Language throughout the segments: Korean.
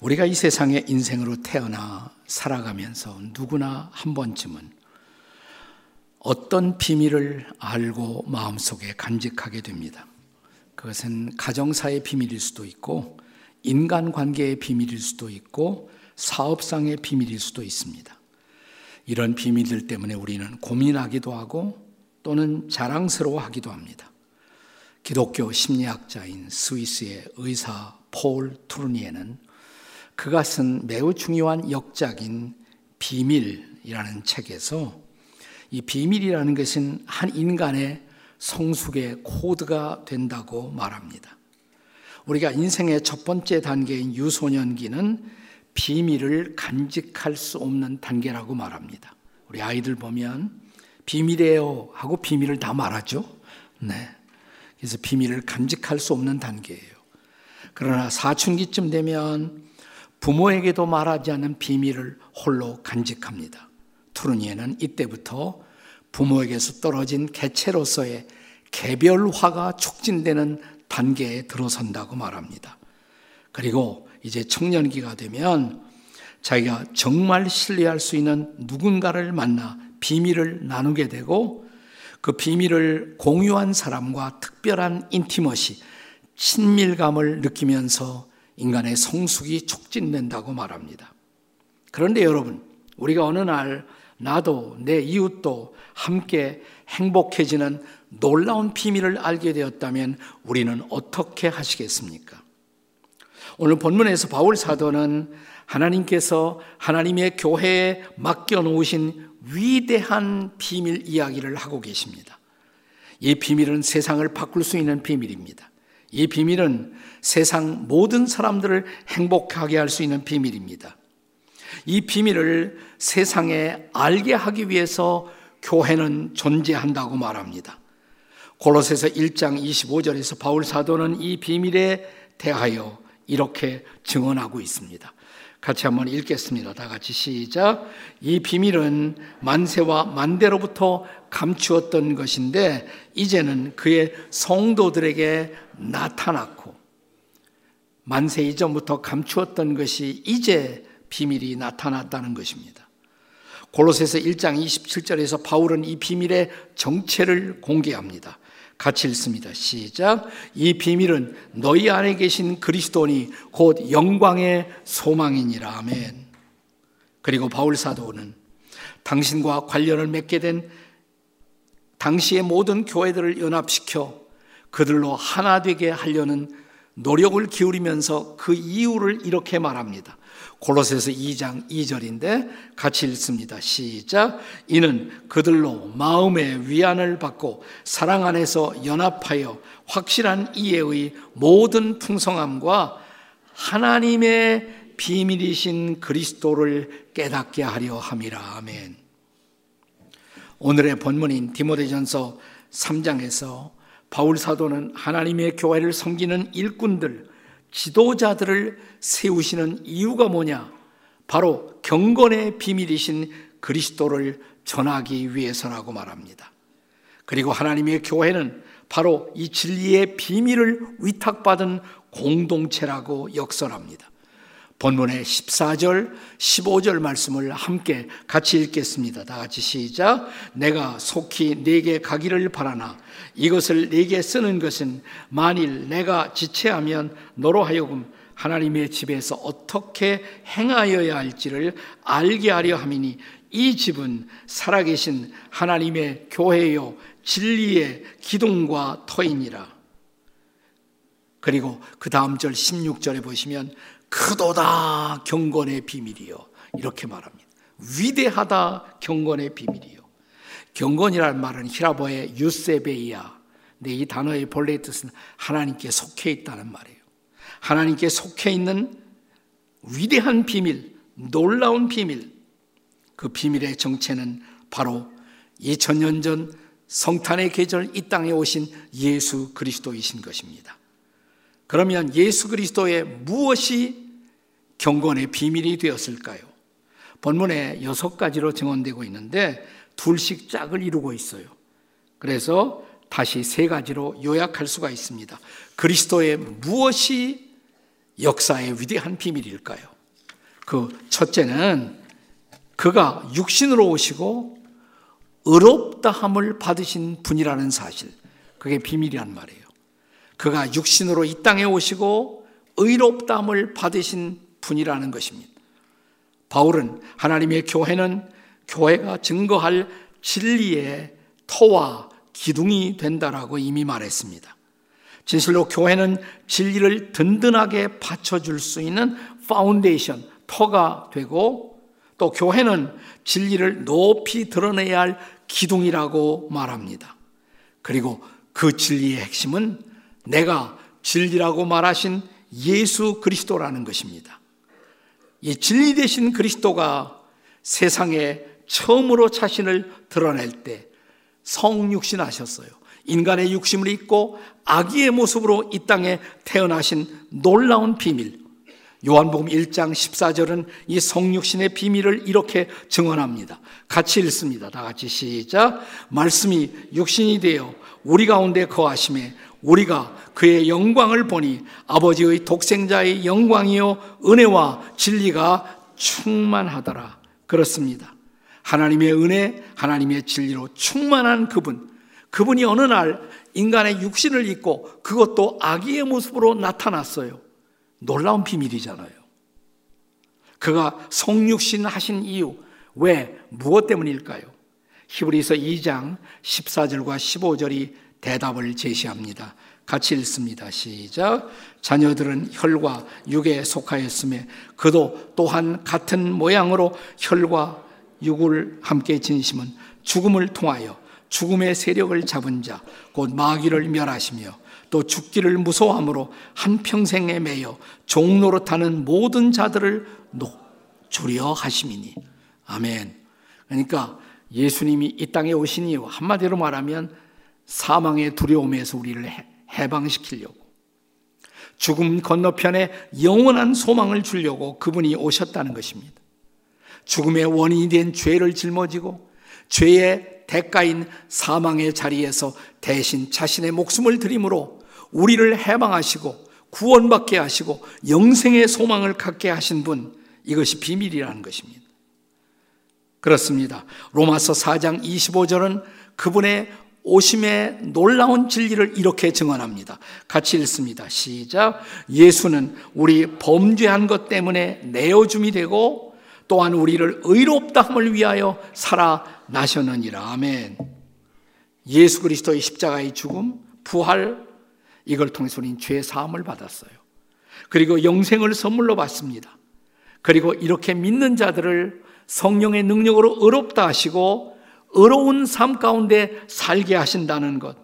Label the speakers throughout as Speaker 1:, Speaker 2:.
Speaker 1: 우리가 이 세상에 인생으로 태어나 살아가면서 누구나 한 번쯤은 어떤 비밀을 알고 마음속에 간직하게 됩니다. 그것은 가정사의 비밀일 수도 있고, 인간관계의 비밀일 수도 있고, 사업상의 비밀일 수도 있습니다. 이런 비밀들 때문에 우리는 고민하기도 하고 또는 자랑스러워하기도 합니다. 기독교 심리학자인 스위스의 의사 폴 투르니에는 쓴 매우 중요한 역작인 비밀이라는 책에서 이 비밀이라는 것은 한 인간의 성숙의 코드가 된다고 말합니다. 우리가 인생의 첫 번째 단계인 유소년기는 비밀을 간직할 수 없는 단계라고 말합니다. 우리 아이들 보면 비밀이에요 하고 비밀을 다 말하죠. 네. 그래서 비밀을 간직할 수 없는 단계예요. 그러나 사춘기쯤 되면 부모에게도 말하지 않는 비밀을 홀로 간직합니다. 투르니에는 이때부터 부모에게서 떨어진 개체로서의 개별화가 촉진되는 단계에 들어선다고 말합니다. 그리고 이제 청년기가 되면 자기가 정말 신뢰할 수 있는 누군가를 만나 비밀을 나누게 되고 그 비밀을 공유한 사람과 특별한 인티머시, 친밀감을 느끼면서 인간의 성숙이 촉진된다고 말합니다. 그런데 여러분, 우리가 어느 날 나도 내 이웃도 함께 행복해지는 놀라운 비밀을 알게 되었다면 우리는 어떻게 하시겠습니까? 오늘 본문에서 바울 사도는 하나님께서 하나님의 교회에 맡겨놓으신 위대한 비밀 이야기를 하고 계십니다. 이 비밀은 세상을 바꿀 수 있는 비밀입니다. 이 비밀은 세상 모든 사람들을 행복하게 할 수 있는 비밀입니다. 이 비밀을 세상에 알게 하기 위해서 교회는 존재한다고 말합니다. 골로새서 1장 25절에서 바울 사도는 이 비밀에 대하여 이렇게 증언하고 있습니다. 같이 한번 읽겠습니다. 다 같이 시작. 이 비밀은 만세와 만대로부터 감추었던 것인데 이제는 그의 성도들에게 나타났고 만세 이전부터 감추었던 것이 이제 비밀이 나타났다는 것입니다. 골로새서 1장 27절에서 바울은 이 비밀의 정체를 공개합니다. 같이 읽습니다. 시작. 이 비밀은 너희 안에 계신 그리스도니 곧 영광의 소망이니라. 아멘. 그리고 바울 사도는 당신과 관련을 맺게 된 당시의 모든 교회들을 연합시켜 그들로 하나 되게 하려는 노력을 기울이면서 그 이유를 이렇게 말합니다. 골로새서 2장 2절인데 같이 읽습니다. 시작. 이는 그들로 마음의 위안을 받고 사랑 안에서 연합하여 확실한 이해의 모든 풍성함과 하나님의 비밀이신 그리스도를 깨닫게 하려 함이라. 아멘. 오늘의 본문인 디모데전서 3장에서 바울 사도는 하나님의 교회를 섬기는 일꾼들 지도자들을 세우시는 이유가 뭐냐? 바로 경건의 비밀이신 그리스도를 전하기 위해서라고 말합니다. 그리고 하나님의 교회는 바로 이 진리의 비밀을 위탁받은 공동체라고 역설합니다. 본문의 14절, 15절 말씀을 함께 같이 읽겠습니다. 다 같이 시작. 내가 속히 내게 가기를 바라나 이것을 내게 쓰는 것은 만일 내가 지체하면 너로 하여금 하나님의 집에서 어떻게 행하여야 할지를 알게 하려 함이니 이 집은 살아계신 하나님의 교회요 진리의 기둥과 터이니라. 그리고 그 다음 절 16절에 보시면 크도다 경건의 비밀이요. 이렇게 말합니다. 위대하다 경건의 비밀이요. 경건이라는 말은 히라보의 유세베이야. 근데 이 단어의 본래 뜻은 하나님께 속해 있다는 말이에요. 하나님께 속해 있는 위대한 비밀, 놀라운 비밀. 그 비밀의 정체는 바로 2000년 전 성탄의 계절 이 땅에 오신 예수 그리스도이신 것입니다. 그러면 예수 그리스도의 무엇이 경건의 비밀이 되었을까요? 본문에 여섯 가지로 증언되고 있는데 둘씩 짝을 이루고 있어요. 그래서 다시 세 가지로 요약할 수가 있습니다. 그리스도의 무엇이 역사의 위대한 비밀일까요? 그 첫째는 그가 육신으로 오시고 의롭다함을 받으신 분이라는 사실. 그게 비밀이란 말이에요. 그가 육신으로 이 땅에 오시고 의롭다함을 받으신 분이라는 것입니다. 바울은 하나님의 교회는 교회가 증거할 진리의 터와 기둥이 된다라고 이미 말했습니다. 진실로 교회는 진리를 든든하게 받쳐줄 수 있는 파운데이션, 터가 되고 또 교회는 진리를 높이 드러내야 할 기둥이라고 말합니다. 그리고 그 진리의 핵심은 내가 진리라고 말하신 예수 그리스도라는 것입니다. 이 진리 되신 그리스도가 세상에 처음으로 자신을 드러낼 때 성육신 하셨어요. 인간의 육심을 입고 아기의 모습으로 이 땅에 태어나신 놀라운 비밀. 요한복음 1장 14절은 이 성육신의 비밀을 이렇게 증언합니다. 같이 읽습니다. 다 같이 시작. 말씀이 육신이 되어 우리 가운데 거하심에 우리가 그의 영광을 보니 아버지의 독생자의 영광이요 은혜와 진리가 충만하더라. 그렇습니다. 하나님의 은혜, 하나님의 진리로 충만한 그분. 그분이 어느 날 인간의 육신을 입고 그것도 아기의 모습으로 나타났어요. 놀라운 비밀이잖아요. 그가 성육신 하신 이유, 왜, 무엇 때문일까요? 히브리서 2장 14절과 15절이 대답을 제시합니다. 같이 읽습니다. 시작. 자녀들은 혈과 육에 속하였음에 그도 또한 같은 모양으로 혈과 육을 함께 진심은 죽음을 통하여 죽음의 세력을 잡은 자, 곧 마귀를 멸하시며 또 죽기를 무서워함으로 한평생에 매여 종노릇하는 모든 자들을 주려 하심이니. 아멘. 그러니까 예수님이 이 땅에 이유, 한마디로 말하면 사망의 두려움에서 우리를 해방시키려고. 죽음 건너편에 영원한 소망을 주려고 그분이 오셨다는 것입니다. 죽음의 원인이 된 죄를 짊어지고 죄의 대가인 사망의 자리에서 대신 자신의 목숨을 드림으로 우리를 해방하시고 구원받게 하시고 영생의 소망을 갖게 하신 분 이것이 비밀이라는 것입니다. 그렇습니다. 로마서 4장 25절은 그분의 오심의 놀라운 진리를 이렇게 증언합니다. 같이 읽습니다. 시작. 예수는 우리 범죄한 것 때문에 내어줌이 되고 또한 우리를 의롭다함을 위하여 살아나셨느니라. 아멘. 예수 그리스도의 십자가의 죽음, 부활, 이걸 통해서 우리는 죄 사함을 받았어요. 그리고 영생을 선물로 받습니다. 그리고 이렇게 믿는 자들을 성령의 능력으로 의롭다 하시고 의로운 삶 가운데 살게 하신다는 것.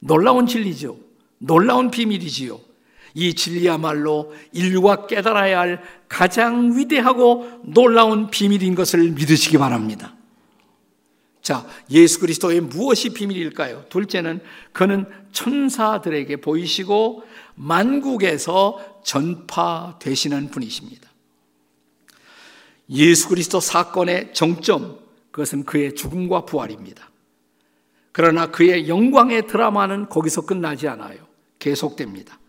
Speaker 1: 놀라운 진리죠. 놀라운 비밀이지요. 이 진리야말로 인류가 깨달아야 할 가장 위대하고 놀라운 비밀인 것을 믿으시기 바랍니다. 자, 예수 그리스도의 무엇이 비밀일까요? 둘째는 그는 천사들에게 보이시고 만국에서 전파되시는 분이십니다. 예수 그리스도 사건의 정점, 그것은 그의 죽음과 부활입니다. 그러나 그의 영광의 드라마는 거기서 끝나지 않아요. 계속됩니다.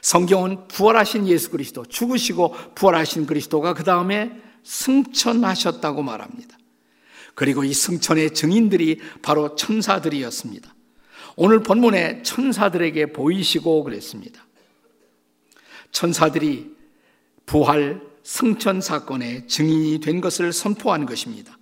Speaker 1: 성경은 부활하신 예수 그리스도, 죽으시고 부활하신 그리스도가 그 다음에 승천하셨다고 말합니다. 그리고 이 승천의 증인들이 바로 천사들이었습니다. 오늘 본문에 천사들에게 보이시고 그랬습니다. 천사들이 부활 승천 사건의 증인이 된 것을 선포한 것입니다.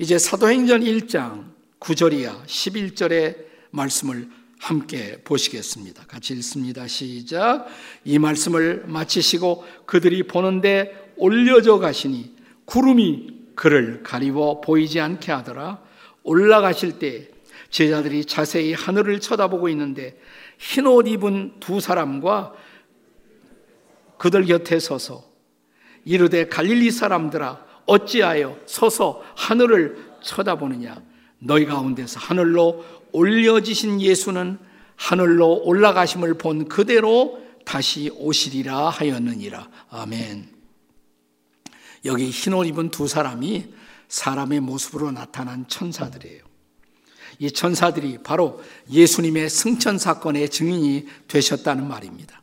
Speaker 1: 이제 사도행전 1장 9절이야 11절의 말씀을 함께 보시겠습니다. 같이 읽습니다. 시작. 이 말씀을 마치시고 그들이 보는데 올려져 가시니 구름이 그를 가리워 보이지 않게 하더라. 올라가실 때 제자들이 자세히 하늘을 쳐다보고 있는데 흰 옷 입은 두 사람과 그들 곁에 서서 이르되 갈릴리 사람들아 어찌하여 서서 하늘을 쳐다보느냐? 너희 가운데서 하늘로 올려지신 예수는 하늘로 올라가심을 본 그대로 다시 오시리라 하였느니라. 아멘. 여기 흰옷 입은 두 사람이 사람의 모습으로 나타난 천사들이에요. 이 천사들이 바로 예수님의 승천 사건의 증인이 되셨다는 말입니다.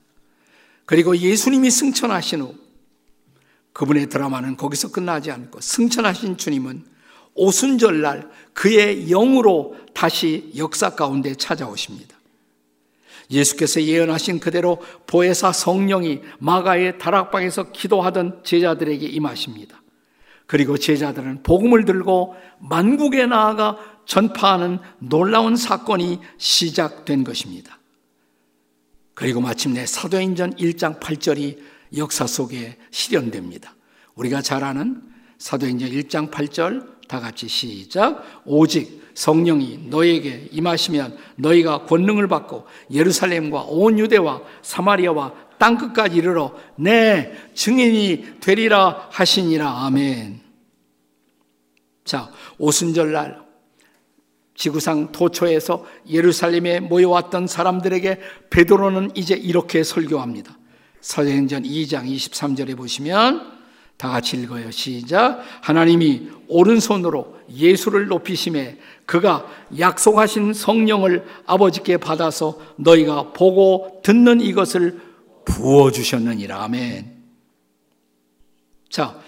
Speaker 1: 그리고 예수님이 승천하신 후 그분의 드라마는 거기서 끝나지 않고 승천하신 주님은 오순절 날 그의 영으로 다시 역사 가운데 찾아오십니다. 예수께서 예언하신 그대로 보혜사 성령이 마가의 다락방에서 기도하던 제자들에게 임하십니다. 그리고 제자들은 복음을 들고 만국에 나아가 전파하는 놀라운 사건이 시작된 것입니다. 그리고 마침내 사도행전 1장 8절이 역사 속에 실현됩니다. 우리가 잘 아는 사도행전 1장 8절 다 같이 시작. 오직 성령이 너에게 임하시면 너희가 권능을 받고 예루살렘과 온 유대와 사마리아와 땅 끝까지 이르러 내 증인이 되리라 하시니라. 아멘. 자, 오순절날 지구상 도처에서 예루살렘에 모여왔던 사람들에게 베드로는 이제 이렇게 설교합니다. 사도행전 2장 23절에 보시면 다 같이 읽어요. 시작. 하나님이 오른손으로 예수를 높이심에 그가 약속하신 성령을 아버지께 받아서 너희가 보고 듣는 이것을 부어 주셨느니라. 아멘. 자,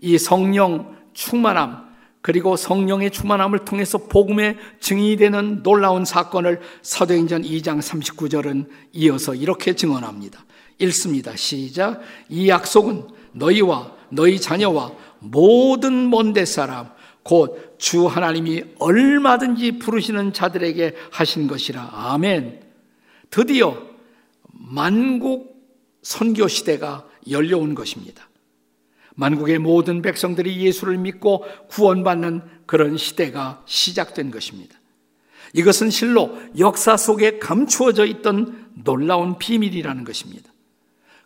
Speaker 1: 이 성령 충만함, 그리고 성령의 충만함을 통해서 복음의 증인이 되는 놀라운 사건을 사도행전 2장 39절은 이어서 이렇게 증언합니다. 읽습니다. 시작. 이 약속은 너희와 너희 자녀와 모든 먼데 사람 곧 주 하나님이 얼마든지 부르시는 자들에게 하신 것이라. 아멘. 드디어 만국 선교 시대가 열려온 것입니다. 만국의 모든 백성들이 예수를 믿고 구원받는 그런 시대가 시작된 것입니다. 이것은 실로 역사 속에 감추어져 있던 놀라운 비밀이라는 것입니다.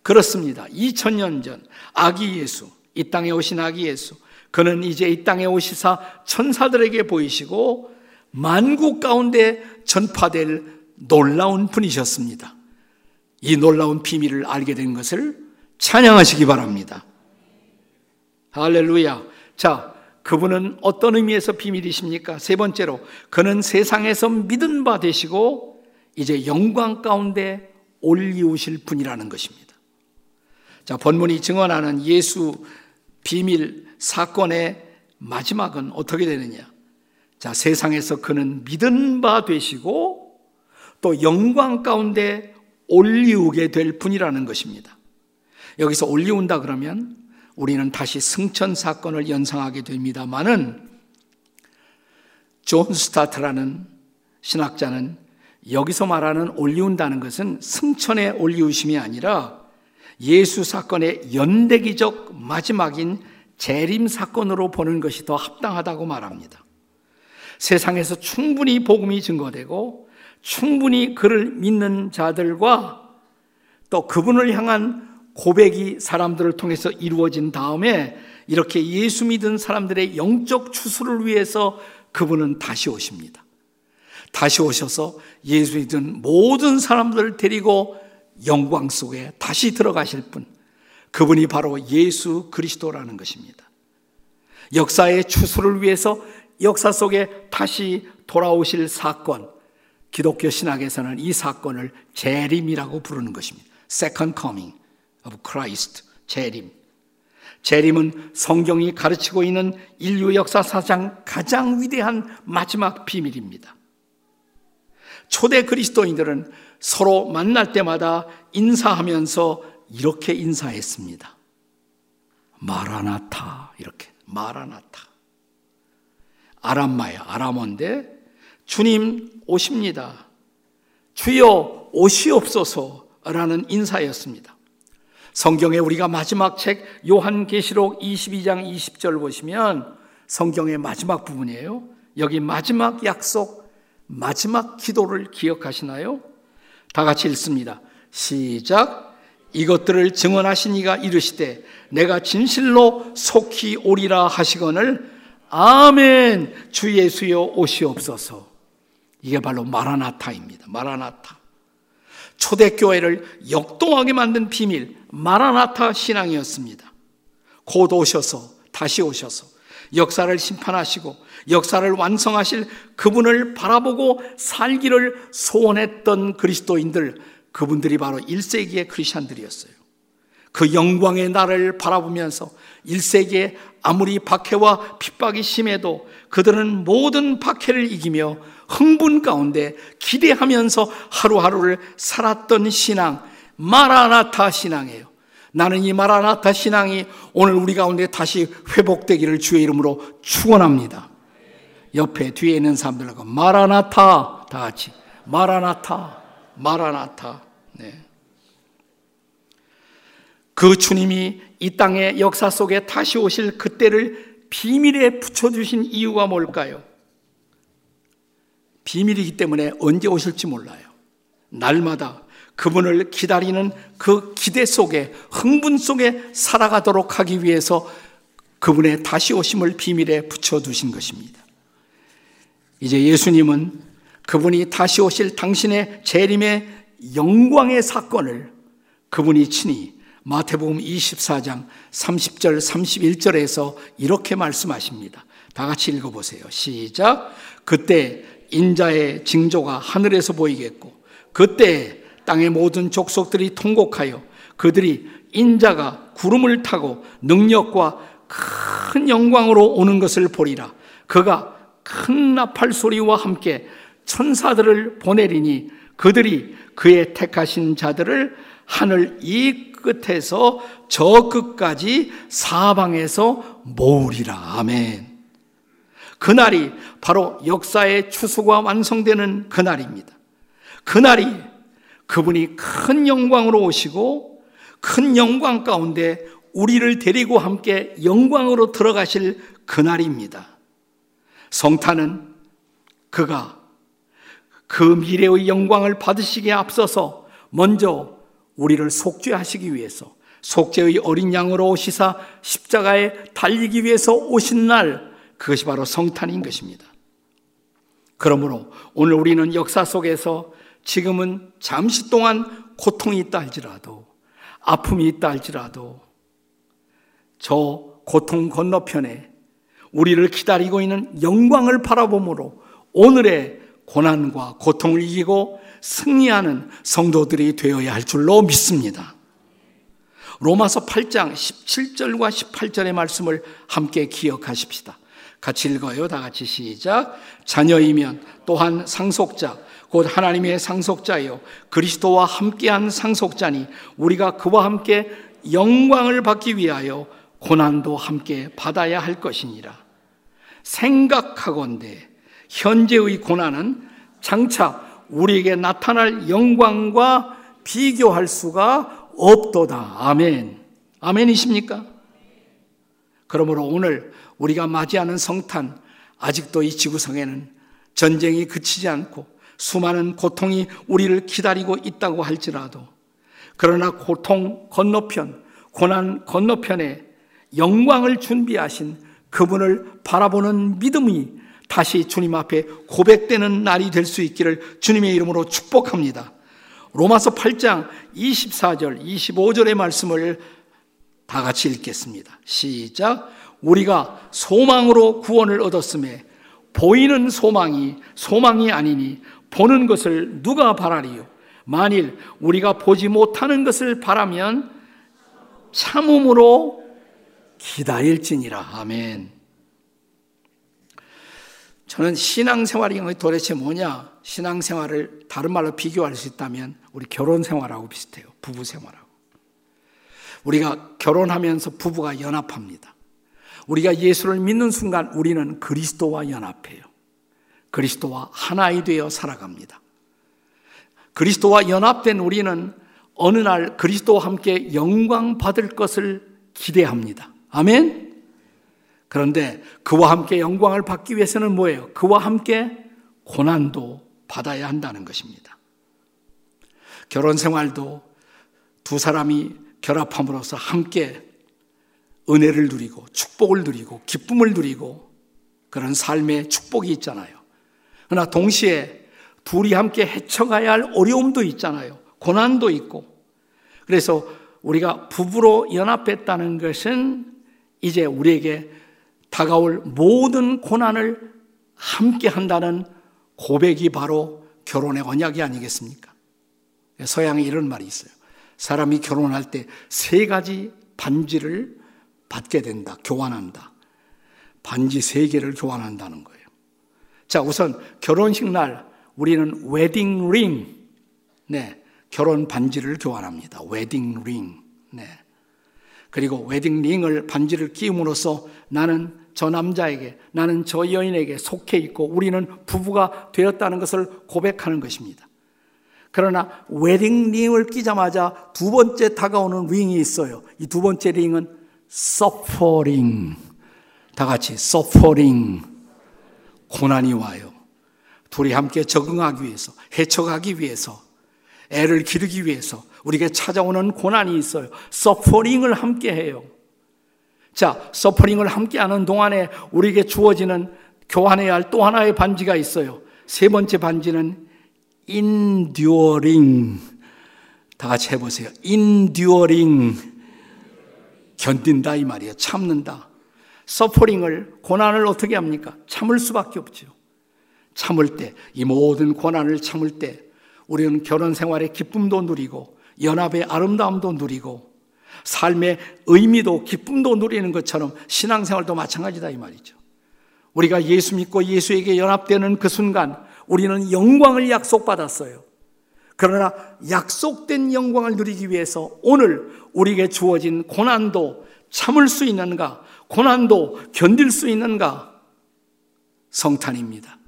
Speaker 1: 그렇습니다. 2000년 전 아기 예수, 이 땅에 오신 아기 예수. 그는 이제 이 땅에 오시사 천사들에게 보이시고 만국 가운데 전파될 놀라운 분이셨습니다. 이 놀라운 비밀을 알게 된 것을 찬양하시기 바랍니다. 할렐루야. 자, 그분은 어떤 의미에서 비밀이십니까? 세 번째로, 그는 세상에서 믿은 바 되시고, 이제 영광 가운데 올리우실 분이라는 것입니다. 자, 본문이 증언하는 예수 비밀 사건의 마지막은 어떻게 되느냐? 자, 세상에서 그는 믿은 바 되시고 또 영광 가운데 올리우게 될 분이라는 것입니다. 여기서 올리운다 그러면 우리는 다시 승천 사건을 연상하게 됩니다만은 존 스토트라는 신학자는 여기서 말하는 올리운다는 것은 승천의 올리우심이 아니라 예수 사건의 연대기적 마지막인 재림 사건으로 보는 것이 더 합당하다고 말합니다. 세상에서 충분히 복음이 증거되고 충분히 그를 믿는 자들과 또 그분을 향한 고백이 사람들을 통해서 이루어진 다음에 이렇게 예수 믿은 사람들의 영적 추수를 위해서 그분은 다시 오십니다. 다시 오셔서 예수 믿은 모든 사람들을 데리고 영광 속에 다시 들어가실 분, 그분이 바로 예수 그리스도라는 것입니다. 역사의 추수를 위해서 역사 속에 다시 돌아오실 사건, 기독교 신학에서는 이 사건을 재림이라고 부르는 것입니다. Second Coming of Christ, 재림. 재림은 성경이 가르치고 있는 인류 역사사상 가장 위대한 마지막 비밀입니다. 초대 그리스도인들은 서로 만날 때마다 인사하면서 이렇게 인사했습니다. 마라나타 이렇게 마라나타. 아람마야 아람어인데 주님 오십니다. 주여 오시옵소서라는 인사였습니다. 성경에 우리가 마지막 책 요한계시록 22장 20절 보시면 성경의 마지막 부분이에요. 여기 마지막 약속, 마지막 기도를 기억하시나요? 다 같이 읽습니다. 시작. 이것들을 증언하신 이가 이르시되 내가 진실로 속히 오리라 하시거늘 아멘 주 예수여 오시옵소서. 이게 바로 마라나타입니다. 마라나타. 초대교회를 역동하게 만든 비밀 마라나타 신앙이었습니다. 곧 오셔서 다시 오셔서 역사를 심판하시고 역사를 완성하실 그분을 바라보고 살기를 소원했던 그리스도인들, 그분들이 바로 1세기의 크리스천들이었어요. 그 영광의 나를 바라보면서 1세기에 아무리 박해와 핍박이 심해도 그들은 모든 박해를 이기며 흥분 가운데 기대하면서 하루하루를 살았던 신앙, 마라나타 신앙이에요. 나는 이 마라나타 신앙이 오늘 우리 가운데 다시 회복되기를 주의 이름으로 축원합니다. 옆에 뒤에 있는 사람들하고 마라나타 다 같이 마라나타 마라나타 네. 그 주님이 이 땅의 역사 속에 다시 오실 그때를 비밀에 붙여 주신 이유가 뭘까요? 비밀이기 때문에 언제 오실지 몰라요. 날마다 그분을 기다리는 그 기대 속에 흥분 속에 살아가도록 하기 위해서 그분의 다시 오심을 비밀에 붙여두신 것입니다. 이제 예수님은 그분이 다시 오실 당신의 재림의 영광의 사건을 그분이 친히 마태복음 24장 30절 31절에서 이렇게 말씀하십니다. 다 같이 읽어보세요. 시작. 그때 인자의 징조가 하늘에서 보이겠고 그때 땅의 모든 족속들이 통곡하여 그들이 인자가 구름을 타고 능력과 큰 영광으로 오는 것을 보리라. 그가 큰 나팔 소리와 함께 천사들을 보내리니 그들이 그의 택하신 자들을 하늘 이 끝에서 저 끝까지 사방에서 모으리라. 아멘. 그날이 바로 역사의 추수가 완성되는 그날입니다. 그날이 그분이 큰 영광으로 오시고 큰 영광 가운데 우리를 데리고 함께 영광으로 들어가실 그날입니다. 성탄은 그가 그 미래의 영광을 받으시기에 앞서서 먼저 우리를 속죄하시기 위해서 속죄의 어린 양으로 오시사 십자가에 달리기 위해서 오신 날 그것이 바로 성탄인 것입니다. 그러므로 오늘 우리는 역사 속에서 지금은 잠시 동안 고통이 있다 할지라도 아픔이 있다 할지라도 저 고통 건너편에 우리를 기다리고 있는 영광을 바라보므로 오늘의 고난과 고통을 이기고 승리하는 성도들이 되어야 할 줄로 믿습니다. 로마서 8장 17절과 18절의 말씀을 함께 기억하십시다. 같이 읽어요. 다 같이 시작. 자녀이면 또한 상속자, 곧 하나님의 상속자요. 그리스도와 함께한 상속자니 우리가 그와 함께 영광을 받기 위하여 고난도 함께 받아야 할 것이니라. 생각하건대 현재의 고난은 장차 우리에게 나타날 영광과 비교할 수가 없도다. 아멘. 아멘이십니까? 그러므로 오늘 우리가 맞이하는 성탄, 아직도 이 지구상에는 전쟁이 그치지 않고 수많은 고통이 우리를 기다리고 있다고 할지라도 그러나 고통 건너편, 고난 건너편에 영광을 준비하신 그분을 바라보는 믿음이 다시 주님 앞에 고백되는 날이 될 수 있기를 주님의 이름으로 축복합니다. 로마서 8장 24절, 25절의 말씀을 다 같이 읽겠습니다. 시작. 우리가 소망으로 구원을 얻었음에 보이는 소망이 소망이 아니니 보는 것을 누가 바라리요? 만일 우리가 보지 못하는 것을 바라면 참음으로 기다릴지니라. 아멘. 저는 신앙생활이 도대체 뭐냐? 신앙생활을 다른 말로 비교할 수 있다면 우리 결혼생활하고 비슷해요. 부부생활하고. 우리가 결혼하면서 부부가 연합합니다. 우리가 예수를 믿는 순간 우리는 그리스도와 연합해요. 그리스도와 하나이 되어 살아갑니다. 그리스도와 연합된 우리는 어느 날 그리스도와 함께 영광 받을 것을 기대합니다. 아멘? 그런데 그와 함께 영광을 받기 위해서는 뭐예요? 그와 함께 고난도 받아야 한다는 것입니다. 결혼 생활도 두 사람이 결합함으로써 함께 은혜를 누리고 축복을 누리고 기쁨을 누리고 그런 삶의 축복이 있잖아요. 그러나 동시에 둘이 함께 헤쳐가야 할 어려움도 있잖아요. 고난도 있고. 그래서 우리가 부부로 연합했다는 것은 이제 우리에게 다가올 모든 고난을 함께 한다는 고백이 바로 결혼의 언약이 아니겠습니까? 서양에 이런 말이 있어요. 사람이 결혼할 때 세 가지 반지를 받게 된다. 교환한다. 반지 세 개를 교환한다는 거예요. 자, 우선 결혼식 날 우리는 wedding ring. 네. 결혼 반지를 교환합니다. wedding ring. 네. 그리고 wedding ring을 반지를 끼움으로써 나는 저 남자에게 나는 저 여인에게 속해 있고 우리는 부부가 되었다는 것을 고백하는 것입니다. 그러나 wedding ring을 끼자마자 두 번째 다가오는 ring이 있어요. 이 두 번째 ring은 서퍼링. 다 같이 서퍼링. 고난이 와요. 둘이 함께 적응하기 위해서, 헤쳐가기 위해서, 애를 기르기 위해서 우리에게 찾아오는 고난이 있어요. 서퍼링을 함께 해요. 자, 서퍼링을 함께 하는 동안에 우리에게 주어지는 교환해야 할 또 하나의 반지가 있어요. 세 번째 반지는 enduring. 다 같이 해보세요. enduring. 견딘다 이 말이에요. 참는다. 서퍼링을, 고난을 어떻게 합니까? 참을 수밖에 없죠. 참을 때, 이 모든 고난을 참을 때, 우리는 결혼 생활의 기쁨도 누리고, 연합의 아름다움도 누리고, 삶의 의미도 기쁨도 누리는 것처럼 신앙생활도 마찬가지다 이 말이죠. 우리가 예수 믿고 예수에게 연합되는 그 순간 우리는 영광을 약속받았어요. 그러나 약속된 영광을 누리기 위해서 오늘 우리에게 주어진 고난도 참을 수 있는가? 고난도 견딜 수 있는가? 성탄입니다.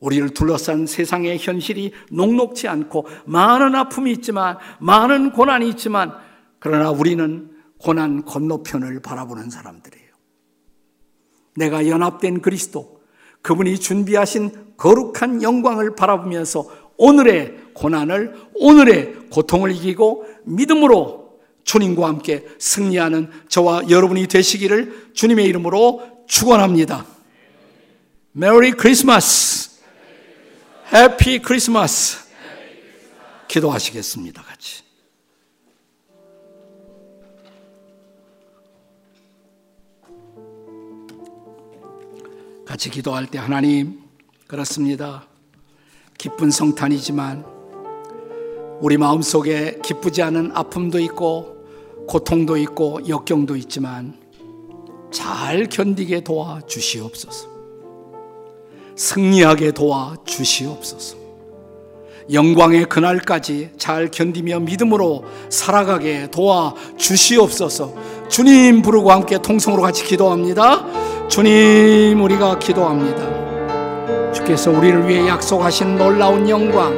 Speaker 1: 우리를 둘러싼 세상의 현실이 녹록치 않고 많은 아픔이 있지만 많은 고난이 있지만 그러나 우리는 고난 건너편을 바라보는 사람들이에요. 내가 연합된 그리스도, 그분이 준비하신 거룩한 영광을 바라보면서 오늘의 고난을, 오늘의 고통을 이기고 믿음으로 주님과 함께 승리하는 저와 여러분이 되시기를 주님의 이름으로 축원합니다. 메리 크리스마스. 해피 크리스마스. 기도하시겠습니다. 같이. 같이 기도할 때 하나님 그렇습니다. 기쁜 성탄이지만 우리 마음속에 기쁘지 않은 아픔도 있고 고통도 있고 역경도 있지만 잘 견디게 도와 주시옵소서. 승리하게 도와 주시옵소서. 영광의 그날까지 잘 견디며 믿음으로 살아가게 도와 주시옵소서. 주님 부르고 함께 통성으로 같이 기도합니다. 주님, 우리가 기도합니다. 주께서 우리를 위해 약속하신 놀라운 영광,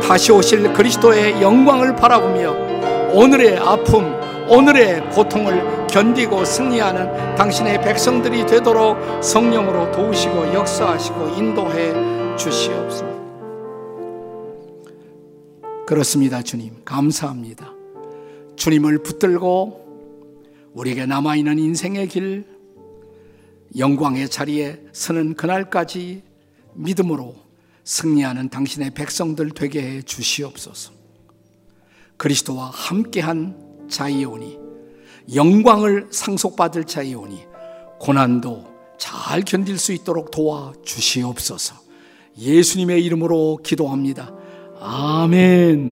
Speaker 1: 다시 오실 그리스도의 영광을 바라보며 오늘의 아픔, 오늘의 고통을 견디고 승리하는 당신의 백성들이 되도록 성령으로 도우시고 역사하시고 인도해 주시옵소서. 그렇습니다, 주님. 감사합니다. 주님을 붙들고 우리에게 남아있는 인생의 길, 영광의 자리에 서는 그날까지 믿음으로 승리하는 당신의 백성들 되게 해 주시옵소서. 그리스도와 함께한 자이오니 영광을 상속받을 자이오니 고난도 잘 견딜 수 있도록 도와 주시옵소서. 예수님의 이름으로 기도합니다. 아멘.